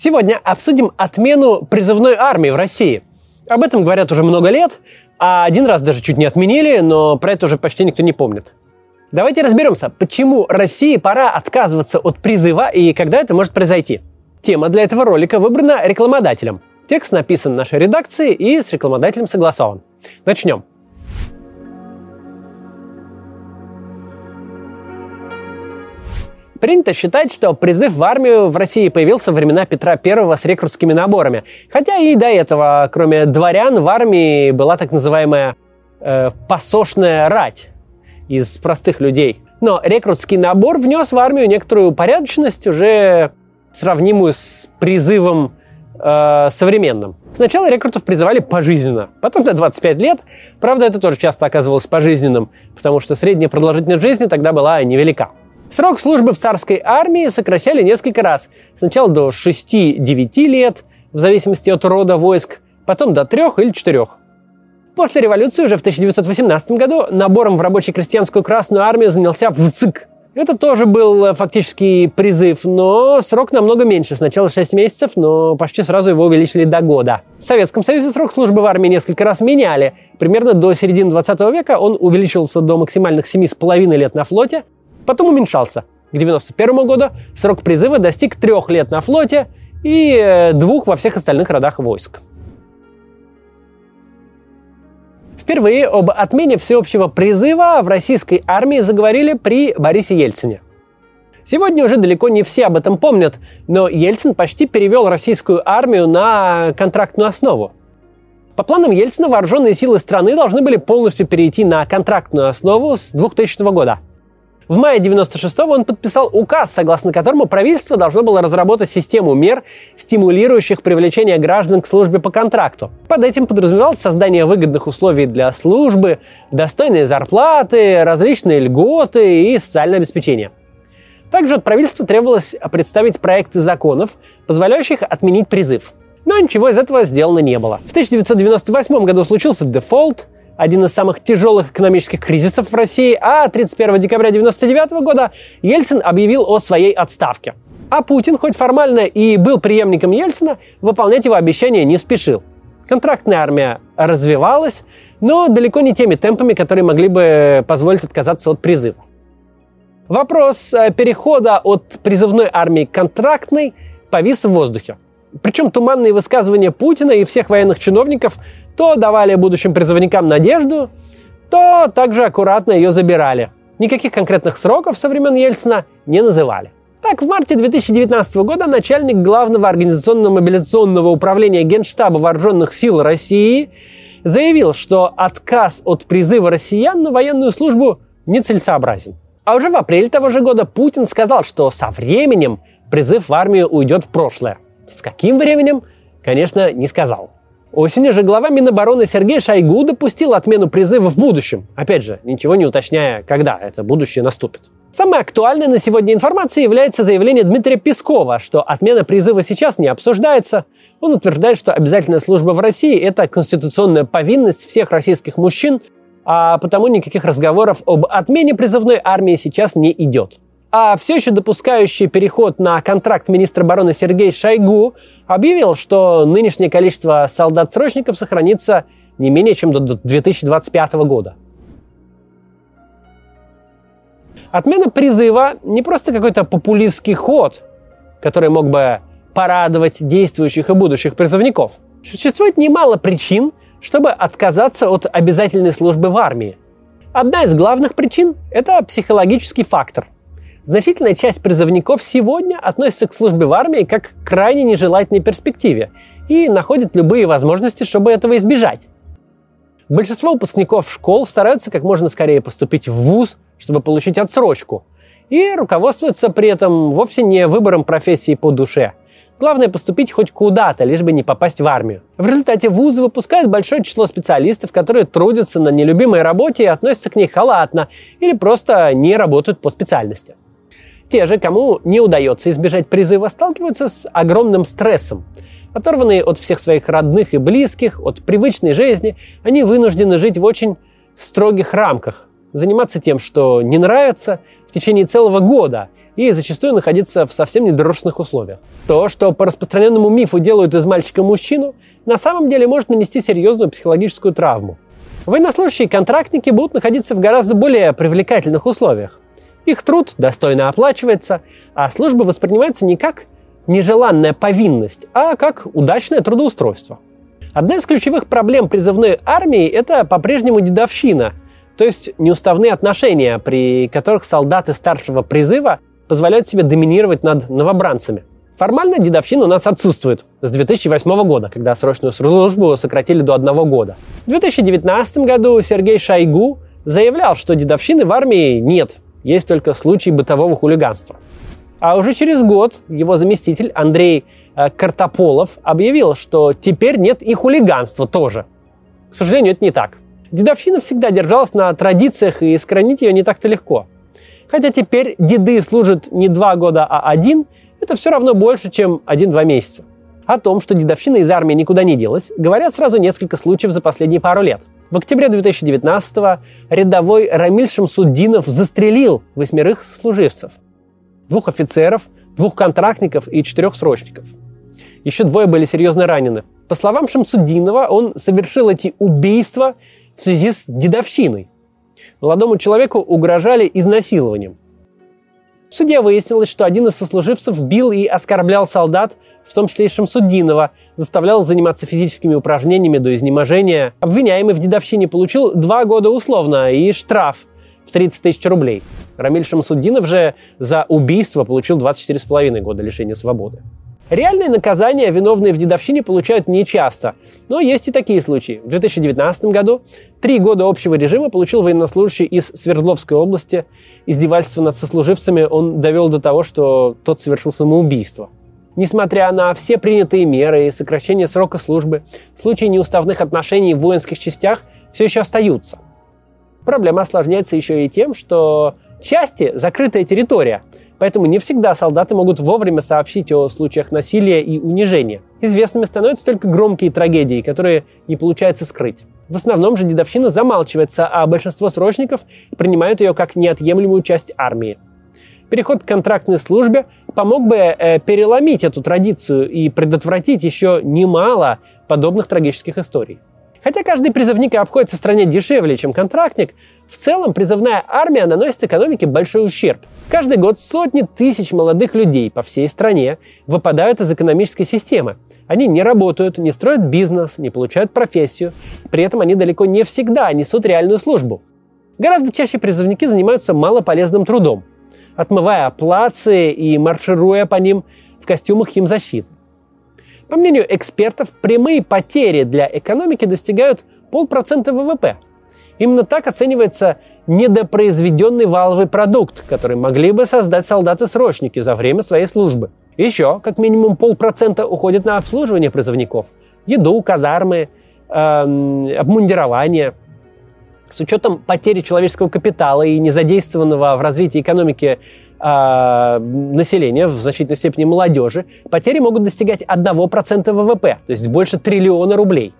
Сегодня обсудим отмену призывной армии в России. Об этом говорят уже много лет, а один раз даже чуть не отменили, но про это уже почти никто не помнит. Давайте разберемся, почему России пора отказываться от призыва и когда это может произойти. Тема для этого ролика выбрана рекламодателем. Текст написан нашей редакцией и с рекламодателем согласован. Начнем. Принято считать, что призыв в армию в России появился во времена Петра I с рекрутскими наборами. Хотя и до этого, кроме дворян, в армии была так называемая э, посошная рать из простых людей. Но рекрутский набор внес в армию некоторую порядочность, уже сравнимую с призывом э, современным. Сначала рекрутов призывали пожизненно, потом до 25 лет. Правда, это тоже часто оказывалось пожизненным, потому что средняя продолжительность жизни тогда была невелика. Срок службы в царской армии сокращали несколько раз. Сначала до 6-9 лет, в зависимости от рода войск, потом до 3 или 4. После революции уже в 1918 году набором в рабоче-крестьянскую Красную армию занялся ВЦИК. Это тоже был э, фактически призыв, но срок намного меньше. Сначала 6 месяцев, но почти сразу его увеличили до года. В Советском Союзе срок службы в армии несколько раз меняли. Примерно до середины 20 века он увеличивался до максимальных 7,5 лет на флоте, потом уменьшался. К 1991 году срок призыва достиг трех лет на флоте и э, двух во всех остальных родах войск. Впервые об отмене всеобщего призыва в российской армии заговорили при Борисе Ельцине. Сегодня уже далеко не все об этом помнят, но Ельцин почти перевел российскую армию на контрактную основу. По планам Ельцина вооруженные силы страны должны были полностью перейти на контрактную основу с 2000 года – в мае 96-го он подписал указ, согласно которому правительство должно было разработать систему мер, стимулирующих привлечение граждан к службе по контракту. Под этим подразумевалось создание выгодных условий для службы, достойные зарплаты, различные льготы и социальное обеспечение. Также от правительства требовалось представить проекты законов, позволяющих отменить призыв. Но ничего из этого сделано не было. В 1998 году случился дефолт – один из самых тяжелых экономических кризисов в России, а 31 декабря 1999 года Ельцин объявил о своей отставке. А Путин, хоть формально и был преемником Ельцина, выполнять его обещания не спешил. Контрактная армия развивалась, но далеко не теми темпами, которые могли бы позволить отказаться от призыва. Вопрос э, перехода от призывной армии к контрактной повис в воздухе. Причем туманные высказывания Путина и всех военных чиновников то давали будущим призывникам надежду, то также аккуратно ее забирали. Никаких конкретных сроков со времен Ельцина не называли. Так, в марте 2019 года начальник главного организационно-мобилизационного управления Генштаба Вооруженных сил России заявил, что отказ от призыва россиян на военную службу нецелесообразен. А уже в апреле того же года Путин сказал, что со временем призыв в армию уйдет в прошлое. С каким временем, конечно, не сказал. Осенью же глава Минобороны Сергей Шойгу допустил отмену призыва в будущем. Опять же, ничего не уточняя, когда это будущее наступит. Самой актуальной на сегодня информацией является заявление Дмитрия Пескова, что отмена призыва сейчас не обсуждается. Он утверждает, что обязательная служба в России – это конституционная повинность всех российских мужчин, а потому никаких разговоров об отмене призывной армии сейчас не идет. А все еще допускающий переход на контракт министра обороны Сергей Шойгу объявил, что нынешнее количество солдат-срочников сохранится не менее чем до 2025 года. Отмена призыва не просто какой-то популистский ход, который мог бы порадовать действующих и будущих призывников. Существует немало причин, чтобы отказаться от обязательной службы в армии. Одна из главных причин – это психологический фактор – Значительная часть призывников сегодня относится к службе в армии как к крайне нежелательной перспективе и находит любые возможности, чтобы этого избежать. Большинство выпускников школ стараются как можно скорее поступить в ВУЗ, чтобы получить отсрочку, и руководствуются при этом вовсе не выбором профессии по душе. Главное поступить хоть куда-то, лишь бы не попасть в армию. В результате вузы выпускают большое число специалистов, которые трудятся на нелюбимой работе и относятся к ней халатно или просто не работают по специальности. Те же, кому не удается избежать призыва, сталкиваются с огромным стрессом. Оторванные от всех своих родных и близких, от привычной жизни, они вынуждены жить в очень строгих рамках, заниматься тем, что не нравится, в течение целого года и зачастую находиться в совсем недружественных условиях. То, что по распространенному мифу делают из мальчика мужчину, на самом деле может нанести серьезную психологическую травму. Военнослужащие контрактники будут находиться в гораздо более привлекательных условиях. Их труд достойно оплачивается, а служба воспринимается не как нежеланная повинность, а как удачное трудоустройство. Одна из ключевых проблем призывной армии – это по-прежнему дедовщина, то есть неуставные отношения, при которых солдаты старшего призыва позволяют себе доминировать над новобранцами. Формально дедовщина у нас отсутствует с 2008 года, когда срочную службу сократили до одного года. В 2019 году Сергей Шойгу заявлял, что дедовщины в армии нет, есть только случаи бытового хулиганства. А уже через год его заместитель Андрей э, Картополов объявил, что теперь нет и хулиганства тоже. К сожалению, это не так. Дедовщина всегда держалась на традициях, и сохранить ее не так-то легко. Хотя теперь деды служат не два года, а один, это все равно больше, чем один-два месяца. О том, что дедовщина из армии никуда не делась, говорят сразу несколько случаев за последние пару лет. В октябре 2019-го рядовой Рамиль Шамсуддинов застрелил восьмерых служивцев – двух офицеров, двух контрактников и четырех срочников. Еще двое были серьезно ранены. По словам Шамсудинова, он совершил эти убийства в связи с дедовщиной. Молодому человеку угрожали изнасилованием. В суде выяснилось, что один из сослуживцев бил и оскорблял солдат, в том числе и Шамсуддинова, заставлял заниматься физическими упражнениями до изнеможения. Обвиняемый в дедовщине получил два года условно и штраф в 30 тысяч рублей. Рамиль Шамсуддинов же за убийство получил 24,5 года лишения свободы. Реальные наказания виновные в дедовщине получают нечасто, но есть и такие случаи. В 2019 году три года общего режима получил военнослужащий из Свердловской области. Издевательство над сослуживцами он довел до того, что тот совершил самоубийство. Несмотря на все принятые меры и сокращение срока службы, случаи неуставных отношений в воинских частях все еще остаются. Проблема осложняется еще и тем, что части – закрытая территория, поэтому не всегда солдаты могут вовремя сообщить о случаях насилия и унижения. Известными становятся только громкие трагедии, которые не получается скрыть. В основном же дедовщина замалчивается, а большинство срочников принимают ее как неотъемлемую часть армии. Переход к контрактной службе помог бы э, переломить эту традицию и предотвратить еще немало подобных трагических историй. Хотя каждый призывник и обходится стране дешевле, чем контрактник, в целом призывная армия наносит экономике большой ущерб. Каждый год сотни тысяч молодых людей по всей стране выпадают из экономической системы. Они не работают, не строят бизнес, не получают профессию. При этом они далеко не всегда несут реальную службу. Гораздо чаще призывники занимаются малополезным трудом, отмывая плацы и маршируя по ним в костюмах химзащиты. По мнению экспертов, прямые потери для экономики достигают полпроцента ВВП. Именно так оценивается недопроизведенный валовый продукт, который могли бы создать солдаты-срочники за время своей службы. Еще как минимум полпроцента уходит на обслуживание призывников, еду, казармы, э, обмундирование. С учетом потери человеческого капитала и незадействованного в развитии экономики э, населения, в значительной степени молодежи, потери могут достигать 1% ВВП, то есть больше триллиона рублей.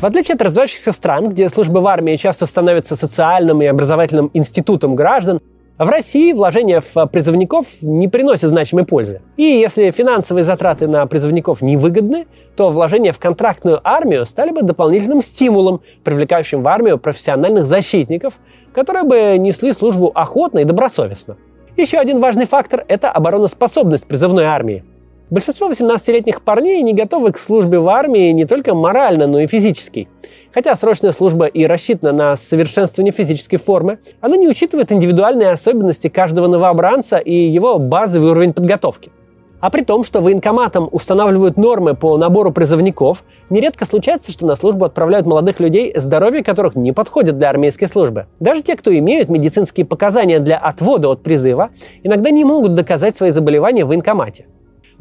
В отличие от развивающихся стран, где служба в армии часто становится социальным и образовательным институтом граждан, в России вложения в призывников не приносят значимой пользы. И если финансовые затраты на призывников невыгодны, то вложения в контрактную армию стали бы дополнительным стимулом, привлекающим в армию профессиональных защитников, которые бы несли службу охотно и добросовестно. Еще один важный фактор – это обороноспособность призывной армии. Большинство 18-летних парней не готовы к службе в армии не только морально, но и физически. Хотя срочная служба и рассчитана на совершенствование физической формы, она не учитывает индивидуальные особенности каждого новобранца и его базовый уровень подготовки – а при том, что военкоматам устанавливают нормы по набору призывников, нередко случается, что на службу отправляют молодых людей, здоровье которых не подходит для армейской службы. Даже те, кто имеют медицинские показания для отвода от призыва, иногда не могут доказать свои заболевания в военкомате.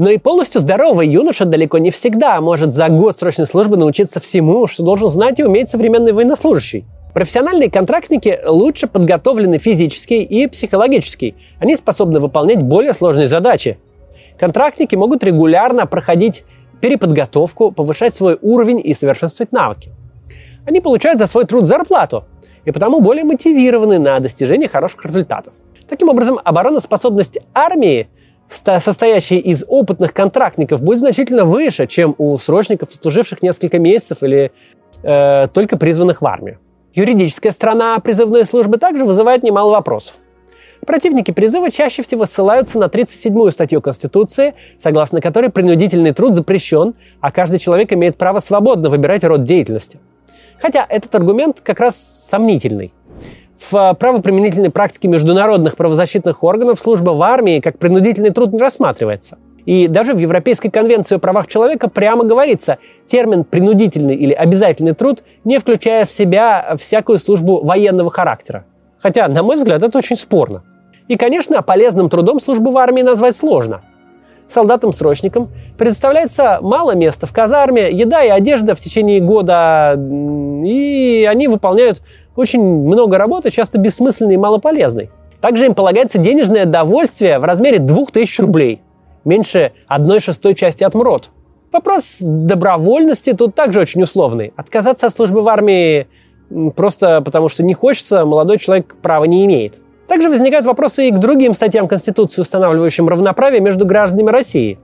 Но и полностью здоровый юноша далеко не всегда может за год срочной службы научиться всему, что должен знать и уметь современный военнослужащий. Профессиональные контрактники лучше подготовлены физически и психологически. Они способны выполнять более сложные задачи, Контрактники могут регулярно проходить переподготовку, повышать свой уровень и совершенствовать навыки. Они получают за свой труд зарплату и потому более мотивированы на достижение хороших результатов. Таким образом, обороноспособность армии, состоящей из опытных контрактников, будет значительно выше, чем у срочников, служивших несколько месяцев или э, только призванных в армию. Юридическая сторона призывной службы также вызывает немало вопросов. Противники призыва чаще всего ссылаются на 37-ю статью Конституции, согласно которой принудительный труд запрещен, а каждый человек имеет право свободно выбирать род деятельности. Хотя этот аргумент как раз сомнительный. В правоприменительной практике международных правозащитных органов служба в армии как принудительный труд не рассматривается. И даже в Европейской конвенции о правах человека прямо говорится, термин «принудительный» или «обязательный труд» не включая в себя всякую службу военного характера. Хотя, на мой взгляд, это очень спорно. И, конечно, полезным трудом службу в армии назвать сложно. Солдатам-срочникам предоставляется мало места в казарме, еда и одежда в течение года, и они выполняют очень много работы, часто бессмысленной и малополезной. Также им полагается денежное довольствие в размере 2000 рублей, меньше одной шестой части от МРОД. Вопрос добровольности тут также очень условный. Отказаться от службы в армии просто потому, что не хочется, молодой человек права не имеет. Также возникают вопросы и к другим статьям Конституции, устанавливающим равноправие между гражданами России.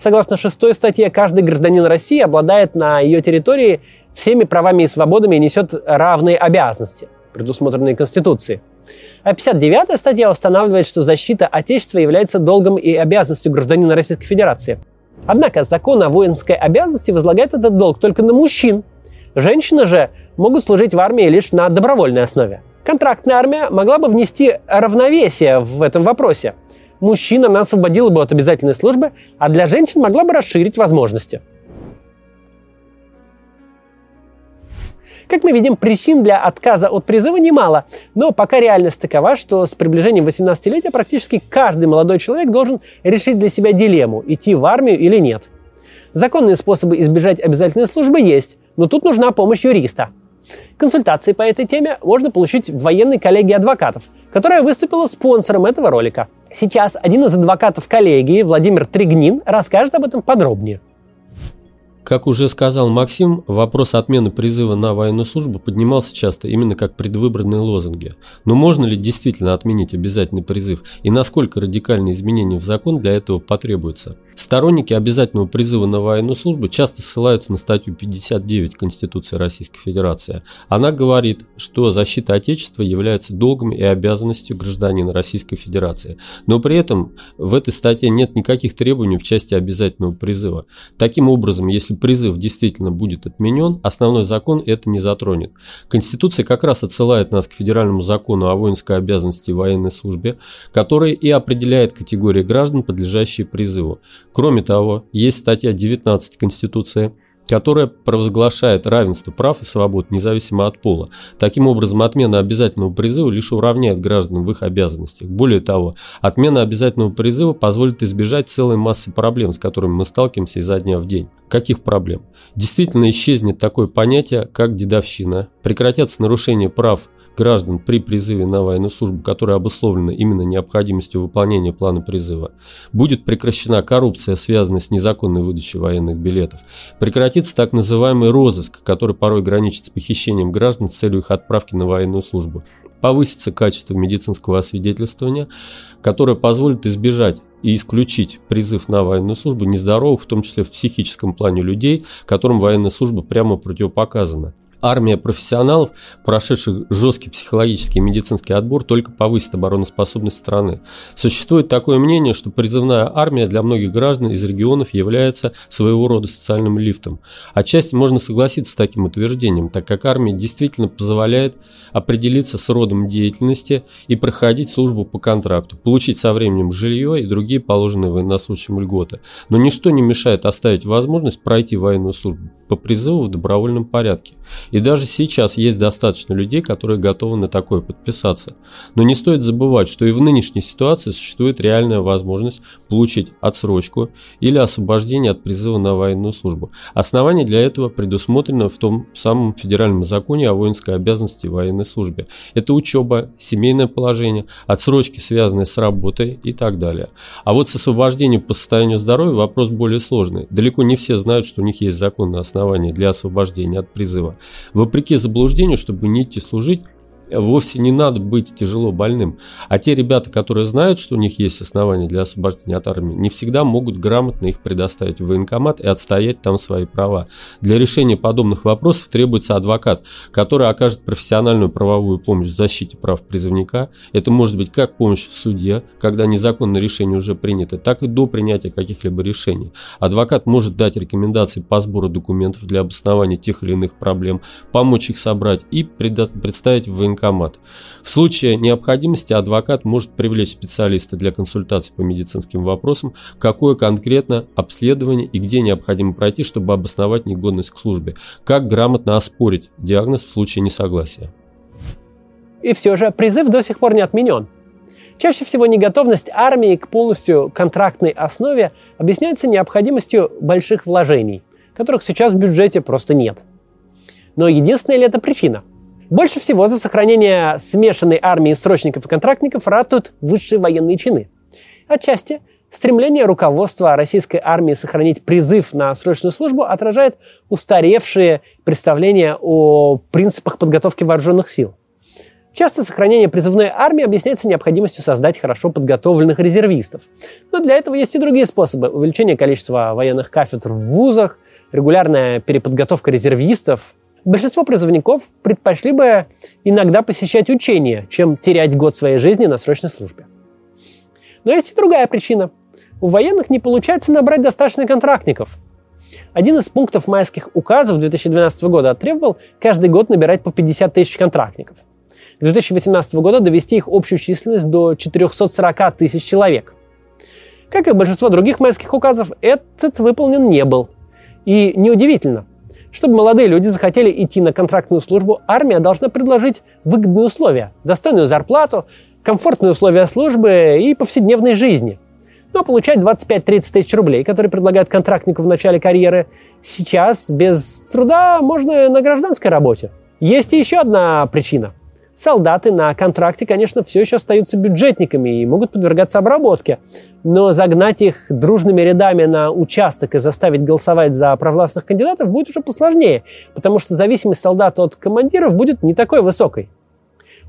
Согласно шестой статье, каждый гражданин России обладает на ее территории всеми правами и свободами и несет равные обязанности, предусмотренные Конституцией. А 59-я статья устанавливает, что защита Отечества является долгом и обязанностью гражданина Российской Федерации. Однако закон о воинской обязанности возлагает этот долг только на мужчин. Женщины же могут служить в армии лишь на добровольной основе. Контрактная армия могла бы внести равновесие в этом вопросе. Мужчина она освободила бы от обязательной службы, а для женщин могла бы расширить возможности. Как мы видим, причин для отказа от призыва немало, но пока реальность такова, что с приближением 18-летия практически каждый молодой человек должен решить для себя дилемму, идти в армию или нет. Законные способы избежать обязательной службы есть, но тут нужна помощь юриста – Консультации по этой теме можно получить в военной коллегии адвокатов, которая выступила спонсором этого ролика. Сейчас один из адвокатов коллегии, Владимир Тригнин, расскажет об этом подробнее. Как уже сказал Максим, вопрос отмены призыва на военную службу поднимался часто именно как предвыборные лозунги. Но можно ли действительно отменить обязательный призыв и насколько радикальные изменения в закон для этого потребуются? Сторонники обязательного призыва на военную службу часто ссылаются на статью 59 Конституции Российской Федерации. Она говорит, что защита Отечества является долгом и обязанностью гражданина Российской Федерации. Но при этом в этой статье нет никаких требований в части обязательного призыва. Таким образом, если призыв действительно будет отменен, основной закон это не затронет. Конституция как раз отсылает нас к федеральному закону о воинской обязанности и военной службе, который и определяет категории граждан, подлежащие призыву. Кроме того, есть статья 19 Конституции, которая провозглашает равенство прав и свобод независимо от пола. Таким образом, отмена обязательного призыва лишь уравняет граждан в их обязанностях. Более того, отмена обязательного призыва позволит избежать целой массы проблем, с которыми мы сталкиваемся изо дня в день. Каких проблем? Действительно исчезнет такое понятие, как дедовщина, прекратятся нарушения прав граждан при призыве на военную службу, которая обусловлена именно необходимостью выполнения плана призыва. Будет прекращена коррупция, связанная с незаконной выдачей военных билетов. Прекратится так называемый розыск, который порой граничит с похищением граждан с целью их отправки на военную службу. Повысится качество медицинского освидетельствования, которое позволит избежать и исключить призыв на военную службу нездоровых, в том числе в психическом плане людей, которым военная служба прямо противопоказана армия профессионалов, прошедших жесткий психологический и медицинский отбор, только повысит обороноспособность страны. Существует такое мнение, что призывная армия для многих граждан из регионов является своего рода социальным лифтом. Отчасти можно согласиться с таким утверждением, так как армия действительно позволяет определиться с родом деятельности и проходить службу по контракту, получить со временем жилье и другие положенные военнослужащим льготы. Но ничто не мешает оставить возможность пройти военную службу по призыву в добровольном порядке. И даже сейчас есть достаточно людей, которые готовы на такое подписаться. Но не стоит забывать, что и в нынешней ситуации существует реальная возможность получить отсрочку или освобождение от призыва на военную службу. Основание для этого предусмотрено в том самом федеральном законе о воинской обязанности и военной службе. Это учеба, семейное положение, отсрочки, связанные с работой и так далее. А вот с освобождением по состоянию здоровья вопрос более сложный. Далеко не все знают, что у них есть законное основание для освобождения от призыва. Вопреки заблуждению, чтобы не идти служить, вовсе не надо быть тяжело больным. А те ребята, которые знают, что у них есть основания для освобождения от армии, не всегда могут грамотно их предоставить в военкомат и отстоять там свои права. Для решения подобных вопросов требуется адвокат, который окажет профессиональную правовую помощь в защите прав призывника. Это может быть как помощь в суде, когда незаконное решение уже принято, так и до принятия каких-либо решений. Адвокат может дать рекомендации по сбору документов для обоснования тех или иных проблем, помочь их собрать и представить в военкомат. В случае необходимости адвокат может привлечь специалиста для консультации по медицинским вопросам, какое конкретно обследование и где необходимо пройти, чтобы обосновать негодность к службе, как грамотно оспорить диагноз в случае несогласия. И все же призыв до сих пор не отменен. Чаще всего неготовность армии к полностью контрактной основе объясняется необходимостью больших вложений, которых сейчас в бюджете просто нет. Но единственная ли это причина? Больше всего за сохранение смешанной армии срочников и контрактников ратуют высшие военные чины. Отчасти стремление руководства российской армии сохранить призыв на срочную службу отражает устаревшие представления о принципах подготовки вооруженных сил – Часто сохранение призывной армии объясняется необходимостью создать хорошо подготовленных резервистов. Но для этого есть и другие способы. Увеличение количества военных кафедр в вузах, регулярная переподготовка резервистов. Большинство призывников предпочли бы иногда посещать учения, чем терять год своей жизни на срочной службе. Но есть и другая причина. У военных не получается набрать достаточно контрактников. Один из пунктов майских указов 2012 года требовал каждый год набирать по 50 тысяч контрактников – к 2018 году довести их общую численность до 440 тысяч человек. Как и большинство других майских указов, этот выполнен не был. И неудивительно. Чтобы молодые люди захотели идти на контрактную службу, армия должна предложить выгодные условия, достойную зарплату, комфортные условия службы и повседневной жизни. Но получать 25-30 тысяч рублей, которые предлагают контрактнику в начале карьеры, сейчас без труда можно на гражданской работе. Есть еще одна причина – Солдаты на контракте, конечно, все еще остаются бюджетниками и могут подвергаться обработке, но загнать их дружными рядами на участок и заставить голосовать за провластных кандидатов будет уже посложнее, потому что зависимость солдата от командиров будет не такой высокой.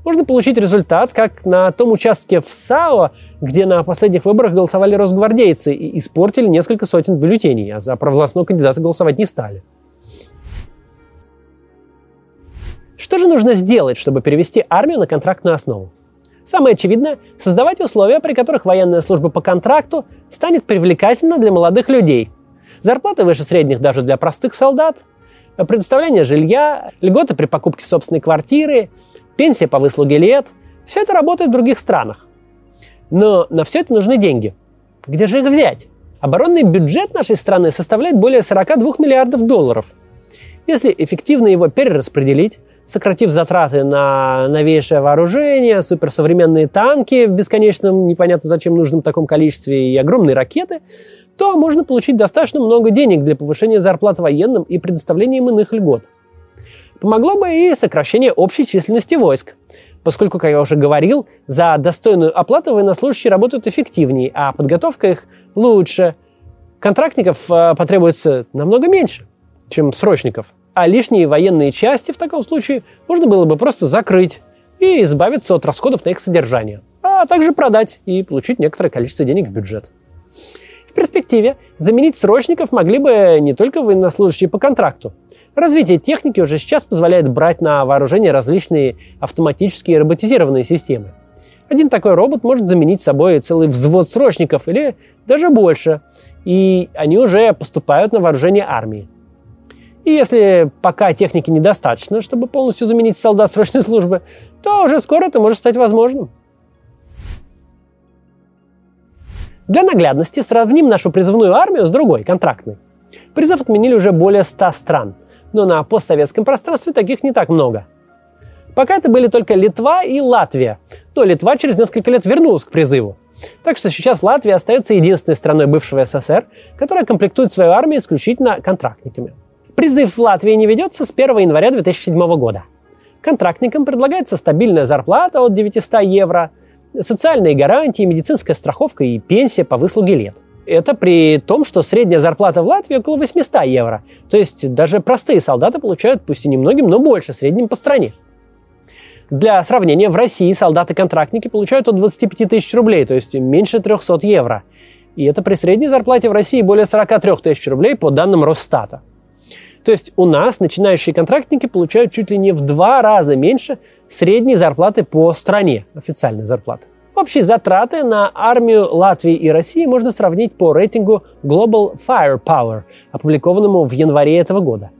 Можно получить результат, как на том участке в САО, где на последних выборах голосовали росгвардейцы и испортили несколько сотен бюллетеней, а за провластного кандидата голосовать не стали. Что же нужно сделать, чтобы перевести армию на контрактную основу? Самое очевидное – создавать условия, при которых военная служба по контракту станет привлекательна для молодых людей. Зарплаты выше средних даже для простых солдат, предоставление жилья, льготы при покупке собственной квартиры, пенсия по выслуге лет – все это работает в других странах. Но на все это нужны деньги. Где же их взять? Оборонный бюджет нашей страны составляет более 42 миллиардов долларов. Если эффективно его перераспределить, сократив затраты на новейшее вооружение, суперсовременные танки в бесконечном, непонятно зачем нужном таком количестве и огромные ракеты, то можно получить достаточно много денег для повышения зарплат военным и предоставления им иных льгот. Помогло бы и сокращение общей численности войск, поскольку, как я уже говорил, за достойную оплату военнослужащие работают эффективнее, а подготовка их лучше. Контрактников э, потребуется намного меньше, чем срочников – а лишние военные части в таком случае можно было бы просто закрыть и избавиться от расходов на их содержание, а также продать и получить некоторое количество денег в бюджет. В перспективе заменить срочников могли бы не только военнослужащие по контракту. Развитие техники уже сейчас позволяет брать на вооружение различные автоматические роботизированные системы. Один такой робот может заменить собой целый взвод срочников или даже больше, и они уже поступают на вооружение армии. И если пока техники недостаточно, чтобы полностью заменить солдат срочной службы, то уже скоро это может стать возможным. Для наглядности сравним нашу призывную армию с другой, контрактной. Призыв отменили уже более 100 стран, но на постсоветском пространстве таких не так много. Пока это были только Литва и Латвия, но Литва через несколько лет вернулась к призыву. Так что сейчас Латвия остается единственной страной бывшего СССР, которая комплектует свою армию исключительно контрактниками – Призыв в Латвии не ведется с 1 января 2007 года. Контрактникам предлагается стабильная зарплата от 900 евро, социальные гарантии, медицинская страховка и пенсия по выслуге лет. Это при том, что средняя зарплата в Латвии около 800 евро. То есть даже простые солдаты получают, пусть и немногим, но больше средним по стране. Для сравнения, в России солдаты-контрактники получают от 25 тысяч рублей, то есть меньше 300 евро. И это при средней зарплате в России более 43 тысяч рублей по данным Росстата. То есть у нас начинающие контрактники получают чуть ли не в два раза меньше средней зарплаты по стране, официальной зарплаты. Общие затраты на армию Латвии и России можно сравнить по рейтингу Global Firepower, опубликованному в январе этого года.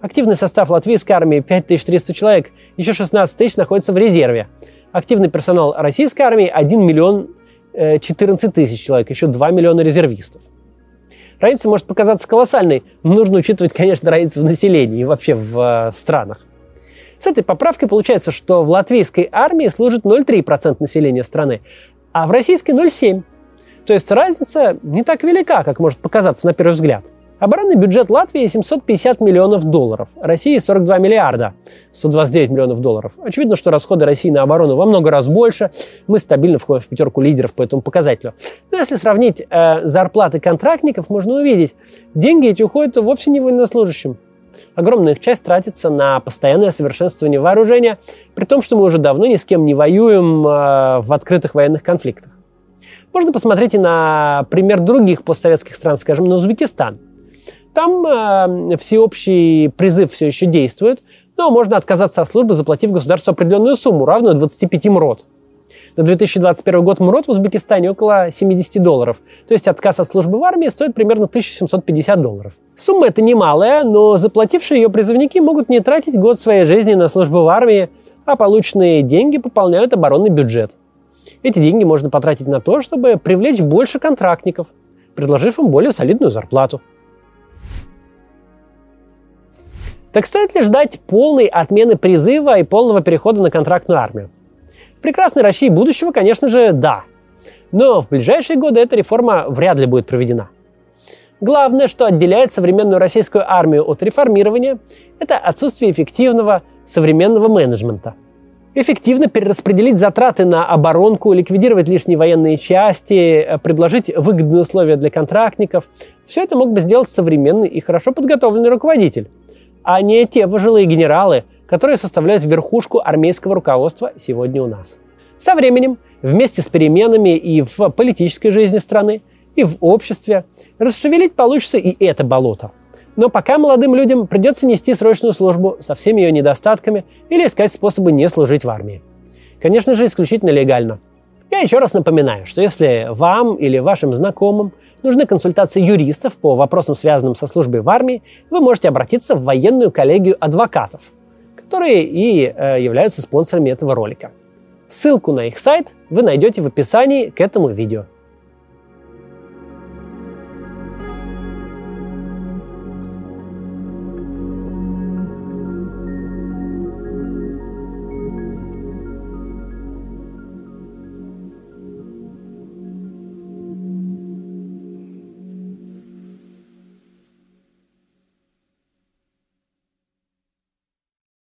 Активный состав латвийской армии 5300 человек, еще 16 тысяч находится в резерве. Активный персонал российской армии 1 миллион 14 э, тысяч человек, еще 2 миллиона резервистов. Разница может показаться колоссальной, но нужно учитывать, конечно, разницу в населении и вообще в э, странах. С этой поправкой получается, что в латвийской армии служит 0,3% населения страны, а в российской 0,7%. То есть разница не так велика, как может показаться на первый взгляд. Оборонный бюджет Латвии 750 миллионов долларов, России 42 миллиарда, 129 миллионов долларов. Очевидно, что расходы России на оборону во много раз больше. Мы стабильно входим в пятерку лидеров по этому показателю. Но если сравнить э, зарплаты контрактников, можно увидеть, деньги эти уходят вовсе не военнослужащим. Огромная их часть тратится на постоянное совершенствование вооружения, при том, что мы уже давно ни с кем не воюем э, в открытых военных конфликтах. Можно посмотреть и на пример других постсоветских стран, скажем, на Узбекистан. Там э, всеобщий призыв все еще действует, но можно отказаться от службы, заплатив государству определенную сумму, равную 25 МРОТ. На 2021 год МРОТ в Узбекистане около 70 долларов. То есть отказ от службы в армии стоит примерно 1750 долларов. Сумма эта немалая, но заплатившие ее призывники могут не тратить год своей жизни на службу в армии, а полученные деньги пополняют оборонный бюджет. Эти деньги можно потратить на то, чтобы привлечь больше контрактников, предложив им более солидную зарплату. Так стоит ли ждать полной отмены призыва и полного перехода на контрактную армию? В прекрасной России будущего, конечно же, да. Но в ближайшие годы эта реформа вряд ли будет проведена. Главное, что отделяет современную российскую армию от реформирования, это отсутствие эффективного современного менеджмента. Эффективно перераспределить затраты на оборонку, ликвидировать лишние военные части, э, предложить выгодные условия для контрактников – все это мог бы сделать современный и хорошо подготовленный руководитель, а не те пожилые генералы, которые составляют верхушку армейского руководства сегодня у нас. Со временем, вместе с переменами и в политической жизни страны, и в обществе, Расшевелить получится и это болото. Но пока молодым людям придется нести срочную службу со всеми ее недостатками или искать способы не служить в армии. Конечно же, исключительно легально. Я еще раз напоминаю, что если вам или вашим знакомым нужны консультации юристов по вопросам, связанным со службой в армии, вы можете обратиться в военную коллегию адвокатов, которые и э, являются спонсорами этого ролика. Ссылку на их сайт вы найдете в описании к этому видео.